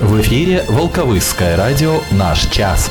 В эфире Волковысское радио «Наш час».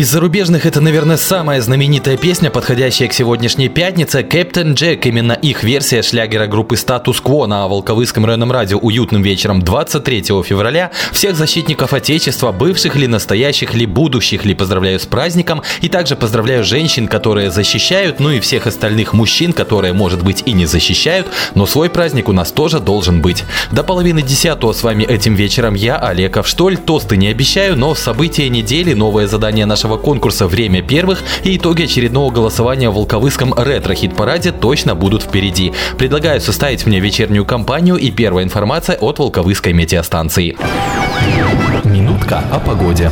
Из зарубежных это, наверное, самая знаменитая песня, подходящая к сегодняшней пятнице. Captain Jack, именно их версия шлягера группы Quo на Волковыском районном радио уютным вечером 23 февраля. Всех защитников Отечества, бывших ли, настоящих ли, будущих ли, поздравляю с праздником. И также поздравляю женщин, которые защищают, ну и всех остальных мужчин, которые, может быть, и не защищают, но свой праздник у нас тоже должен быть. До половины десятого с вами этим вечером я, Олег Авштоль. Тосты не обещаю, но события недели, новое задание нашего нашего конкурса «Время первых» и итоги очередного голосования в Волковыском ретро-хит-параде точно будут впереди. Предлагаю составить мне вечернюю кампанию и первая информация от Волковыской метеостанции. Минутка о погоде.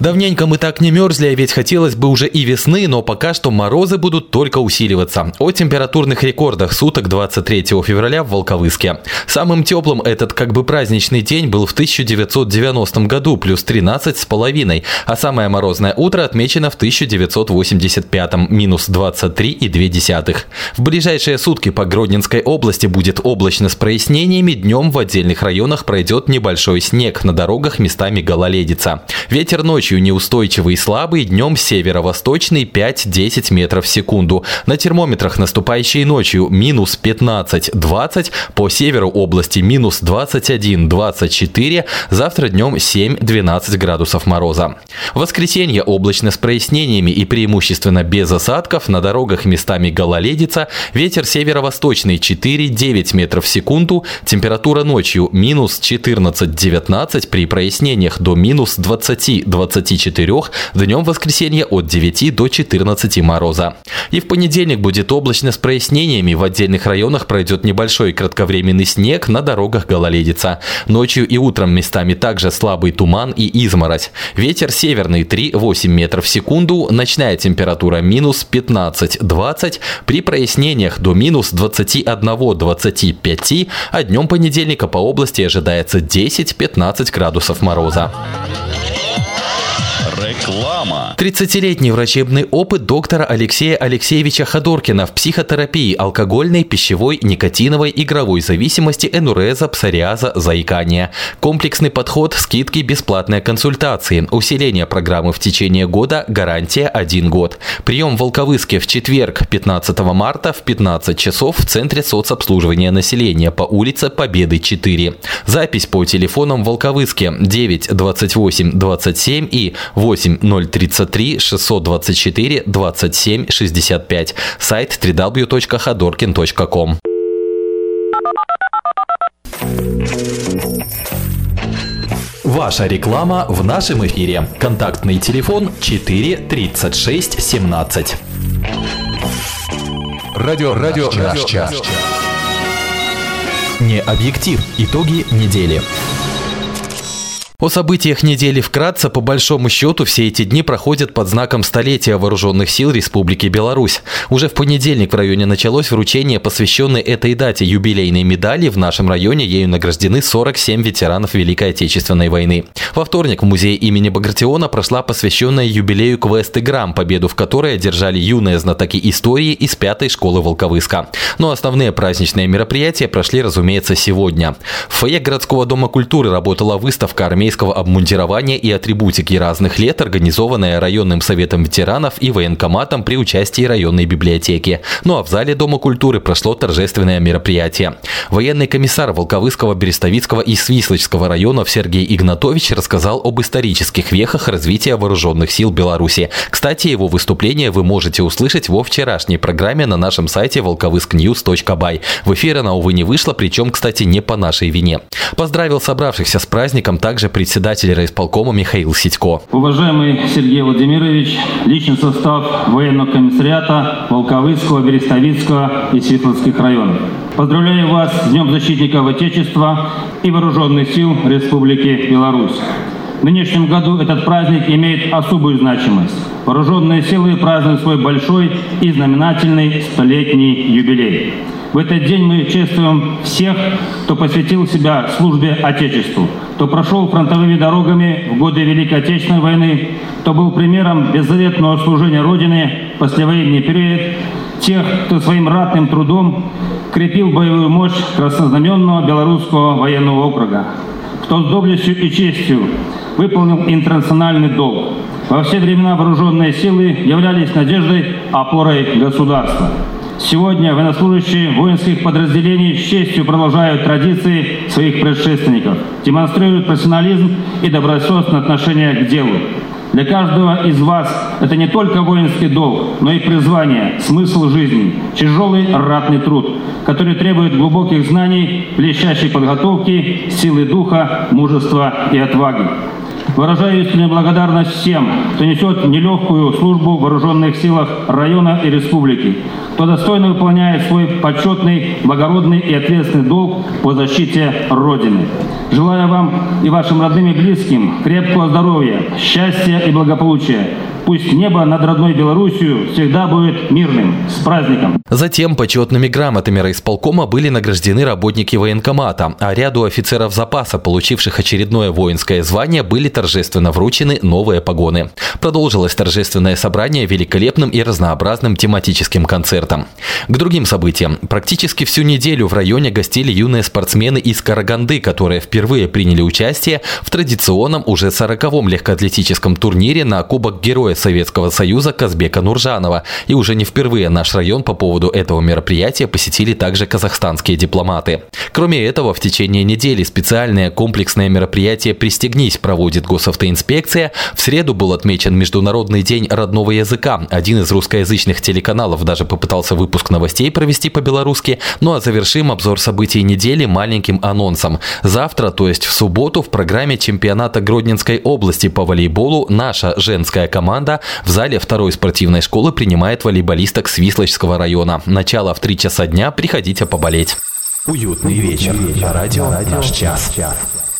Давненько мы так не мерзли, а ведь хотелось бы уже и весны, но пока что морозы будут только усиливаться. О температурных рекордах суток 23 февраля в Волковыске. Самым теплым этот как бы праздничный день был в 1990 году, плюс 13 с половиной, а самое морозное утро отмечено в 1985, минус 23,2. В ближайшие сутки по Гродненской области будет облачно с прояснениями, днем в отдельных районах пройдет небольшой снег, на дорогах местами гололедица. Ветер ночью Ночью неустойчивый и слабый, днем северо-восточный 5-10 метров в секунду. На термометрах наступающей ночью минус 15-20, по северу области минус 21-24, завтра днем 7-12 градусов мороза. В воскресенье облачно с прояснениями и преимущественно без осадков, на дорогах местами гололедица, ветер северо-восточный 4-9 метров в секунду, температура ночью минус 14-19, при прояснениях до минус 20-20 24, днем воскресенья от 9 до 14 мороза. И в понедельник будет облачно с прояснениями. В отдельных районах пройдет небольшой кратковременный снег, на дорогах гололедица. Ночью и утром местами также слабый туман и изморозь. Ветер северный 3-8 метров в секунду, ночная температура минус 15-20, при прояснениях до минус 21-25, а днем понедельника по области ожидается 10-15 градусов мороза. Реклама. 30-летний врачебный опыт доктора Алексея Алексеевича Ходоркина в психотерапии алкогольной, пищевой, никотиновой, игровой зависимости, энуреза, псориаза, заикания. Комплексный подход, скидки, бесплатные консультации. Усиление программы в течение года, гарантия 1 год. Прием в Волковыске в четверг, 15 марта в 15 часов в Центре соцобслуживания населения по улице Победы 4. Запись по телефонам Волковыске 9 28 27 и 8 033 624 27 65. Сайт www.ходоркин.ком. Ваша реклама в нашем эфире. Контактный телефон 4 36 17. Радио, радио, наш час. Не объектив. Итоги недели. О событиях недели вкратце, по большому счету, все эти дни проходят под знаком столетия Вооруженных сил Республики Беларусь. Уже в понедельник в районе началось вручение, посвященной этой дате юбилейной медали. В нашем районе ею награждены 47 ветеранов Великой Отечественной войны. Во вторник в музее имени Багратиона прошла посвященная юбилею квест играм, победу в которой одержали юные знатоки истории из пятой школы Волковыска. Но основные праздничные мероприятия прошли, разумеется, сегодня. В фойе городского дома культуры работала выставка армейского армейского обмундирования и атрибутики разных лет, организованная районным советом ветеранов и военкоматом при участии районной библиотеки. Ну а в зале Дома культуры прошло торжественное мероприятие. Военный комиссар Волковыского, Берестовицкого и Свислочского районов Сергей Игнатович рассказал об исторических вехах развития вооруженных сил Беларуси. Кстати, его выступление вы можете услышать во вчерашней программе на нашем сайте волковыскньюз.бай. В эфир она, увы, не вышла, причем, кстати, не по нашей вине. Поздравил собравшихся с праздником также председатель райисполкома Михаил Сидько. Уважаемый Сергей Владимирович, личный состав военного комиссариата Волковыцкого, Берестовицкого и Светловских районов. Поздравляю вас с Днем Защитников Отечества и Вооруженных сил Республики Беларусь. В нынешнем году этот праздник имеет особую значимость. Вооруженные силы празднуют свой большой и знаменательный столетний юбилей. В этот день мы чествуем всех, кто посвятил себя службе Отечеству, кто прошел фронтовыми дорогами в годы Великой Отечественной войны, кто был примером беззаветного служения Родины в послевоенный период, тех, кто своим ратным трудом крепил боевую мощь краснознаменного белорусского военного округа, кто с доблестью и честью выполнил интернациональный долг. Во все времена вооруженные силы являлись надеждой, опорой государства. Сегодня военнослужащие воинских подразделений с честью продолжают традиции своих предшественников, демонстрируют профессионализм и добросовестное отношение к делу. Для каждого из вас это не только воинский долг, но и призвание, смысл жизни, тяжелый ратный труд, который требует глубоких знаний, блестящей подготовки, силы духа, мужества и отваги. Выражаю искреннюю благодарность всем, кто несет нелегкую службу в вооруженных силах района и республики, кто достойно выполняет свой почетный, благородный и ответственный долг по защите Родины. Желаю вам и вашим родным и близким крепкого здоровья, счастья и благополучия, Пусть небо над родной Белоруссию всегда будет мирным. С праздником! Затем почетными грамотами райисполкома были награждены работники военкомата, а ряду офицеров запаса, получивших очередное воинское звание, были торжественно вручены новые погоны. Продолжилось торжественное собрание великолепным и разнообразным тематическим концертом. К другим событиям. Практически всю неделю в районе гостили юные спортсмены из Караганды, которые впервые приняли участие в традиционном уже 40-м легкоатлетическом турнире на Кубок Героя Советского Союза Казбека Нуржанова. И уже не впервые наш район по поводу этого мероприятия посетили также казахстанские дипломаты. Кроме этого, в течение недели специальное комплексное мероприятие «Пристегнись» проводит госавтоинспекция. В среду был отмечен Международный день родного языка. Один из русскоязычных телеканалов даже попытался выпуск новостей провести по-белорусски. Ну а завершим обзор событий недели маленьким анонсом. Завтра, то есть в субботу, в программе чемпионата Гродненской области по волейболу наша женская команда в зале второй спортивной школы принимает волейболисток Свислочского района. Начало в 3 часа дня. Приходите поболеть. Уютный вечер. Радио «Наш час».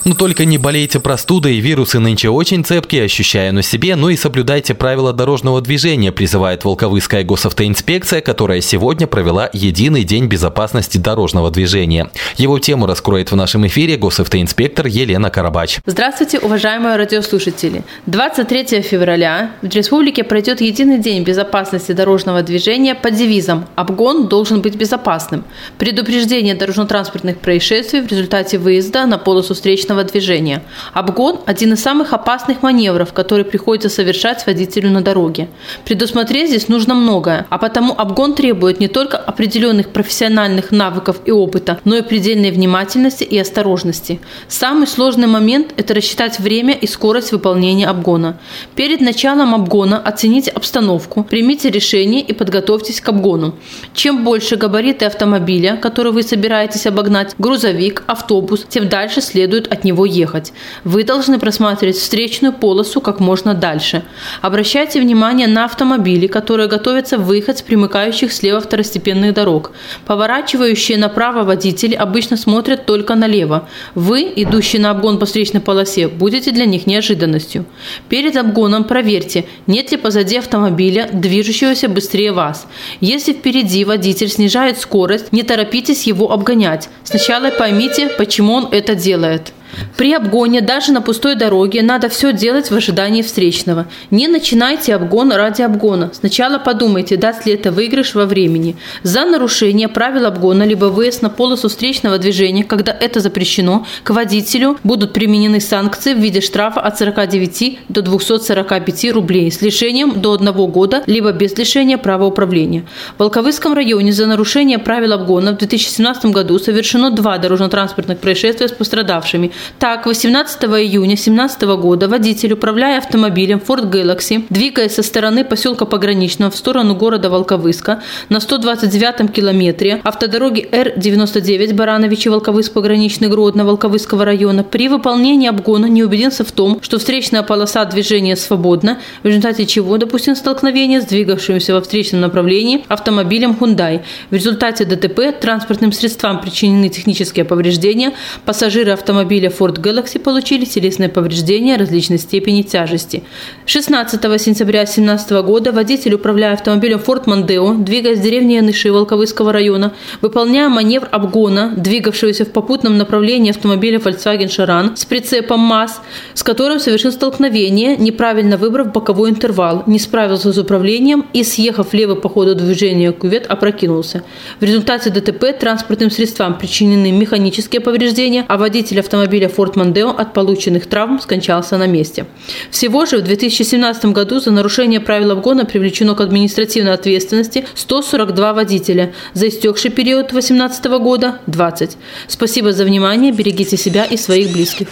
Но только не болейте простудой, вирусы нынче очень цепкие, ощущая на себе, ну и соблюдайте правила дорожного движения, призывает Волковыская госавтоинспекция, которая сегодня провела единый день безопасности дорожного движения. Его тему раскроет в нашем эфире госавтоинспектор Елена Карабач. Здравствуйте, уважаемые радиослушатели. 23 февраля в республике пройдет единый день безопасности дорожного движения под девизом «Обгон должен быть безопасным». Предупреждение дорожно-транспортных происшествий в результате выезда на полосу встречного встречного движения. Обгон – один из самых опасных маневров, которые приходится совершать водителю на дороге. Предусмотреть здесь нужно многое, а потому обгон требует не только определенных профессиональных навыков и опыта, но и предельной внимательности и осторожности. Самый сложный момент – это рассчитать время и скорость выполнения обгона. Перед началом обгона оцените обстановку, примите решение и подготовьтесь к обгону. Чем больше габариты автомобиля, который вы собираетесь обогнать, грузовик, автобус, тем дальше следует от него ехать. Вы должны просматривать встречную полосу как можно дальше. Обращайте внимание на автомобили, которые готовятся выехать с примыкающих слева второстепенных дорог. Поворачивающие направо водители обычно смотрят только налево. Вы, идущие на обгон по встречной полосе, будете для них неожиданностью. Перед обгоном проверьте, нет ли позади автомобиля, движущегося быстрее вас. Если впереди водитель снижает скорость, не торопитесь его обгонять. Сначала поймите, почему он это делает. При обгоне даже на пустой дороге надо все делать в ожидании встречного. Не начинайте обгон ради обгона. Сначала подумайте, даст ли это выигрыш во времени. За нарушение правил обгона либо выезд на полосу встречного движения, когда это запрещено, к водителю будут применены санкции в виде штрафа от 49 до 245 рублей с лишением до одного года, либо без лишения права управления. В Волковыском районе за нарушение правил обгона в 2017 году совершено два дорожно-транспортных происшествия с пострадавшими. Так, 18 июня 2017 года водитель, управляя автомобилем Ford Galaxy, двигаясь со стороны поселка Пограничного в сторону города Волковыска на 129-м километре автодороги Р-99 Барановичи-Волковыск Пограничный Гродно Волковыского района при выполнении обгона не убедился в том, что встречная полоса движения свободна, в результате чего допустим столкновение с двигавшимся во встречном направлении автомобилем Hyundai. В результате ДТП транспортным средствам причинены технические повреждения, пассажиры автомобиля Ford Galaxy получили телесные повреждения различной степени тяжести. 16 сентября 2017 года водитель, управляя автомобилем Ford Mondeo, двигаясь с деревни Яныши Волковыского района, выполняя маневр обгона, двигавшегося в попутном направлении автомобиля Volkswagen Charan с прицепом МАЗ, с которым совершил столкновение, неправильно выбрав боковой интервал, не справился с управлением и, съехав левый по ходу движения кювет, опрокинулся. В результате ДТП транспортным средствам причинены механические повреждения, а водитель автомобиля автомобиля Ford Mondeo от полученных травм скончался на месте. Всего же в 2017 году за нарушение правил обгона привлечено к административной ответственности 142 водителя, за истекший период 2018 года – 20. Спасибо за внимание, берегите себя и своих близких.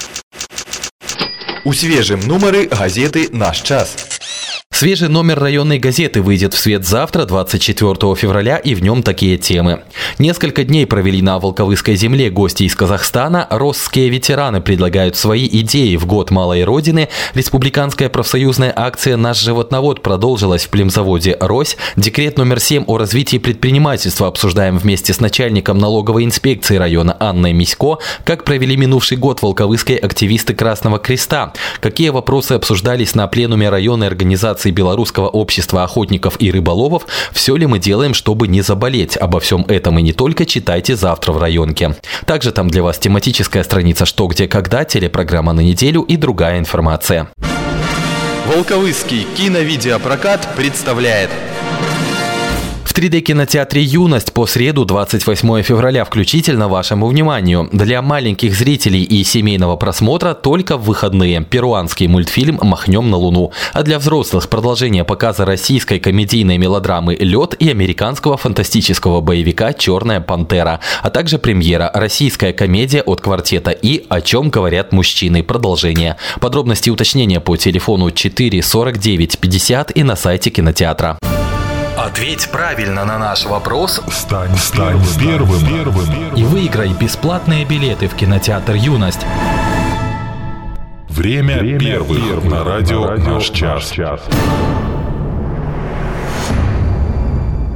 У свежем номеры газеты «Наш час». Свежий номер районной газеты выйдет в свет завтра, 24 февраля, и в нем такие темы. Несколько дней провели на Волковыской земле гости из Казахстана. Росские ветераны предлагают свои идеи в год Малой Родины. Республиканская профсоюзная акция «Наш животновод» продолжилась в племзаводе «Рось». Декрет номер 7 о развитии предпринимательства обсуждаем вместе с начальником налоговой инспекции района Анной Мисько. Как провели минувший год волковыские активисты Красного Креста. Какие вопросы обсуждались на пленуме районной организации Ассоциации Белорусского общества охотников и рыболовов «Все ли мы делаем, чтобы не заболеть?» Обо всем этом и не только читайте завтра в районке. Также там для вас тематическая страница «Что, где, когда», телепрограмма на неделю и другая информация. Волковыский киновидеопрокат представляет В 3D-кинотеатре «Юность» по среду 28 февраля включительно вашему вниманию. Для маленьких зрителей и семейного просмотра только в выходные. Перуанский мультфильм «Махнем на Луну». А для взрослых продолжение показа российской комедийной мелодрамы «Лед» и американского фантастического боевика «Черная пантера», а также премьера «Российская комедия от квартета И. О чем говорят мужчины». Продолжение. Подробности и уточнения по телефону 4 49 50 и на сайте кинотеатра. Ответь правильно на наш вопрос Стань, стань первым, первым, первым. и выиграй бесплатные билеты в кинотеатр «Юность». Время, первых, на радио, «Наш час».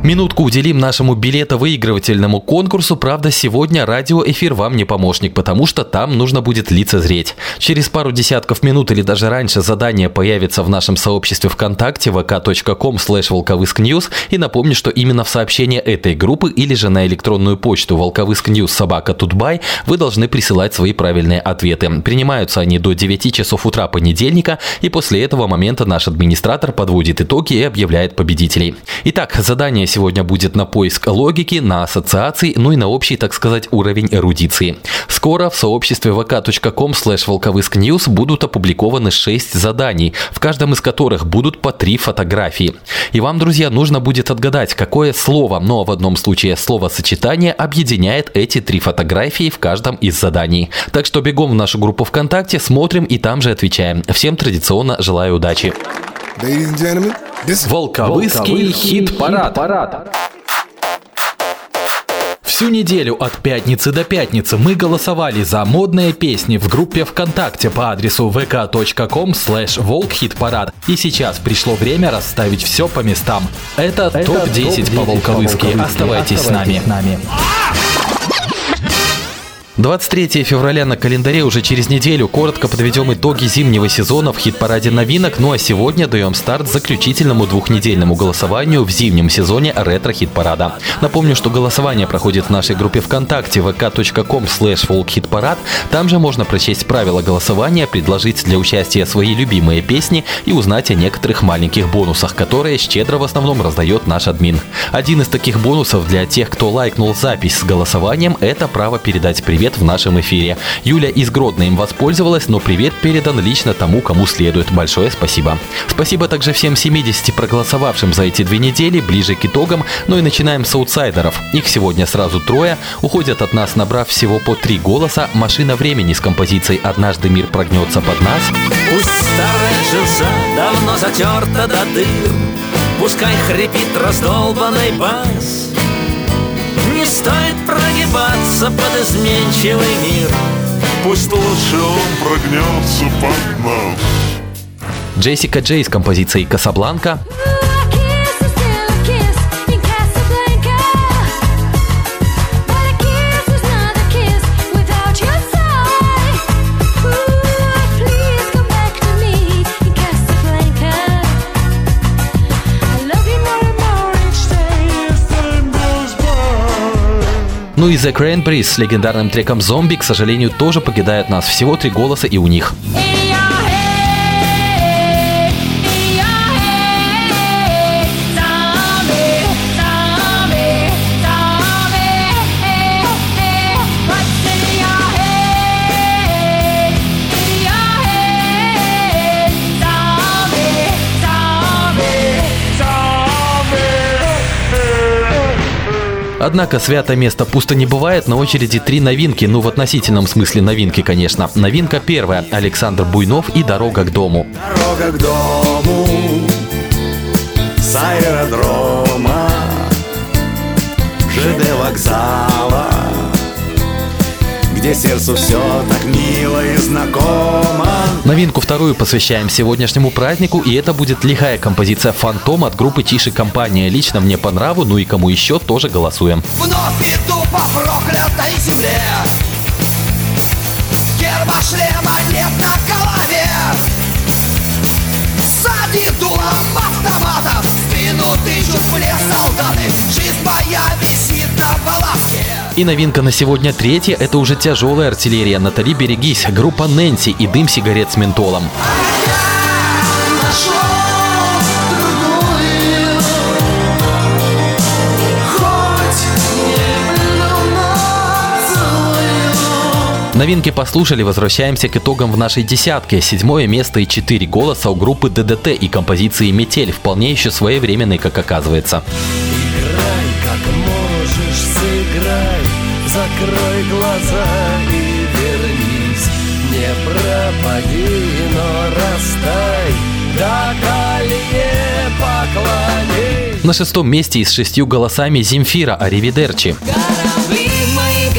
Минутку уделим нашему билетовыигрывательному конкурсу. Правда, сегодня радиоэфир вам не помощник, потому что там нужно будет лицезреть. Через пару десятков минут или даже раньше задание появится в нашем сообществе ВКонтакте vk.com волковыскньюз. И напомню, что именно в сообщение этой группы или же на электронную почту волковыскньюз собака тутбай вы должны присылать свои правильные ответы. Принимаются они до 9 часов утра понедельника, и после этого момента наш администратор подводит итоги и объявляет победителей. Итак, задание сегодня будет на поиск логики, на ассоциации, ну и на общий, так сказать, уровень эрудиции. Скоро в сообществе vk.com волковыскньюз будут опубликованы 6 заданий, в каждом из которых будут по 3 фотографии. И вам, друзья, нужно будет отгадать, какое слово, но в одном случае словосочетание объединяет эти три фотографии в каждом из заданий. Так что бегом в нашу группу ВКонтакте, смотрим и там же отвечаем. Всем традиционно желаю удачи. Ladies and gentlemen, Волковыский хит-парад. Всю неделю от пятницы до пятницы мы голосовали за модные песни в группе ВКонтакте по адресу vk.com slash волкхитпарад. И сейчас пришло время расставить все по местам. Это, топ-10 по Волковыски. Оставайтесь с нами. 23 февраля на календаре уже через неделю. Коротко подведем итоги зимнего сезона в хит-параде новинок. Ну а сегодня даем старт заключительному двухнедельному голосованию в зимнем сезоне ретро-хит-парада. Напомню, что голосование проходит в нашей группе ВКонтакте vk.com slash folkhitparad. Там же можно прочесть правила голосования, предложить для участия свои любимые песни и узнать о некоторых маленьких бонусах, которые щедро в основном раздает наш админ. Один из таких бонусов для тех, кто лайкнул запись с голосованием, это право передать привет в нашем эфире. Юля из Гродно им воспользовалась, но привет передан лично тому, кому следует. Большое спасибо. Спасибо также всем 70 проголосовавшим за эти две недели, ближе к итогам, ну и начинаем с аутсайдеров. Их сегодня сразу трое, уходят от нас, набрав всего по три голоса, «Машина времени» с композицией «Однажды мир прогнется под нас», Пусть старая железа давно затерта до дыр Пускай хрипит раздолбанный бас прогибаться под изменчивый мир Пусть лучше он прогнется под нас. Джессика Джей с композицией «Касабланка», Ну и The Cranberries с легендарным треком «Зомби», к сожалению, тоже покидают нас. Всего три голоса и у них. In Однако свято место пусто не бывает, на очереди три новинки, ну в относительном смысле новинки, конечно. Новинка первая – Александр Буйнов и «Дорога к дому». Дорога к дому С аэродрома ЖД вокзала Где сердцу все так мило знакомо Новинку вторую посвящаем сегодняшнему празднику, и это будет лихая композиция «Фантом» от группы «Тише компания». Лично мне по нраву, ну и кому еще, тоже голосуем. Вновь иду по проклятой земле. Герба шлема нет на голове. Сзади дулом автомата В спину тычут мне солдаты. Жизнь моя и новинка на сегодня третья – это уже тяжелая артиллерия. Натали, берегись, группа Нэнси и дым сигарет с ментолом. Новинки послушали, возвращаемся к итогам в нашей десятке. Седьмое место и четыре голоса у группы ДДТ и композиции «Метель», вполне еще своевременной, как оказывается. Закрой глаза и вернись. Не пропади, но растай. Да колье поклонись. На шестом месте и с шестью голосами Земфира «Аривидерчи». Корабли в моей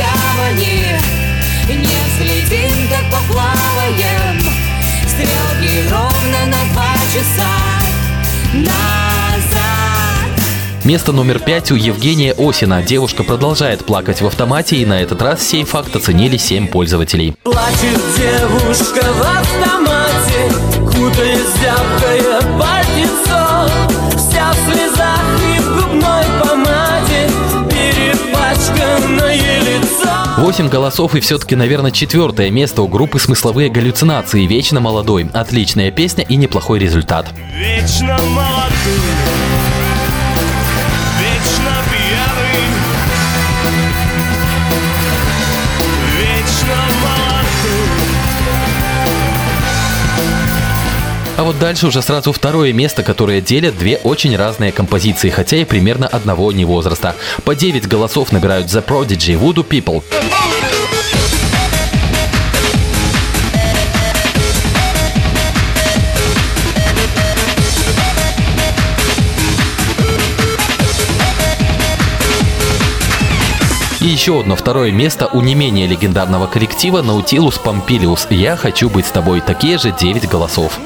Место номер пять у Евгения Осина. Девушка продолжает плакать в автомате, и на этот раз сей факт оценили 7 пользователей. Плачет девушка в автомате Кутаясь зябкое пальтецо Вся в слезах и в губной помаде Перепачканное лицо 8 голосов и все-таки, наверное, четвертое место у группы «Смысловые галлюцинации». Вечно молодой. Отличная песня и неплохой результат. Вечно молодым А вот дальше уже сразу второе место, которое делят две очень разные композиции, хотя и примерно одного не возраста. По 9 голосов набирают The Prodigy, Voodoo People. И еще одно второе место у не менее легендарного коллектива Nautilus Pompilius. «Я хочу быть с тобой». Такие же 9 голосов.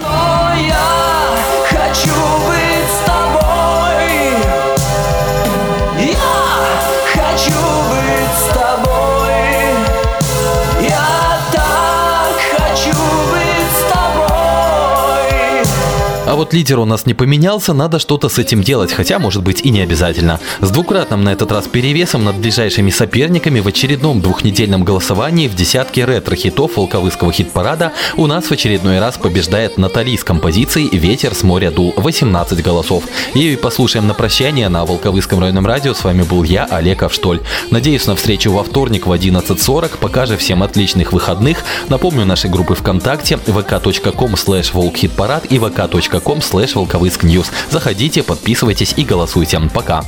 Вот лидер у нас не поменялся, надо что-то с этим делать, хотя, может быть, и не обязательно. С двукратным на этот раз перевесом над ближайшими соперниками в очередном двухнедельном голосовании в десятке ретро-хитов волковыского хит-парада у нас в очередной раз побеждает Натали с композицией «Ветер с моря дул» 18 голосов. Ее и послушаем на прощание на Волковыском районном радио. С вами был я, Олег Авштоль. Надеюсь на встречу во вторник в 11.40. Пока же всем отличных выходных. Напомню наши группы ВКонтакте vk.com slash волкхитпарад и vk.com slash волковыск Заходите, подписывайтесь и голосуйте. Пока.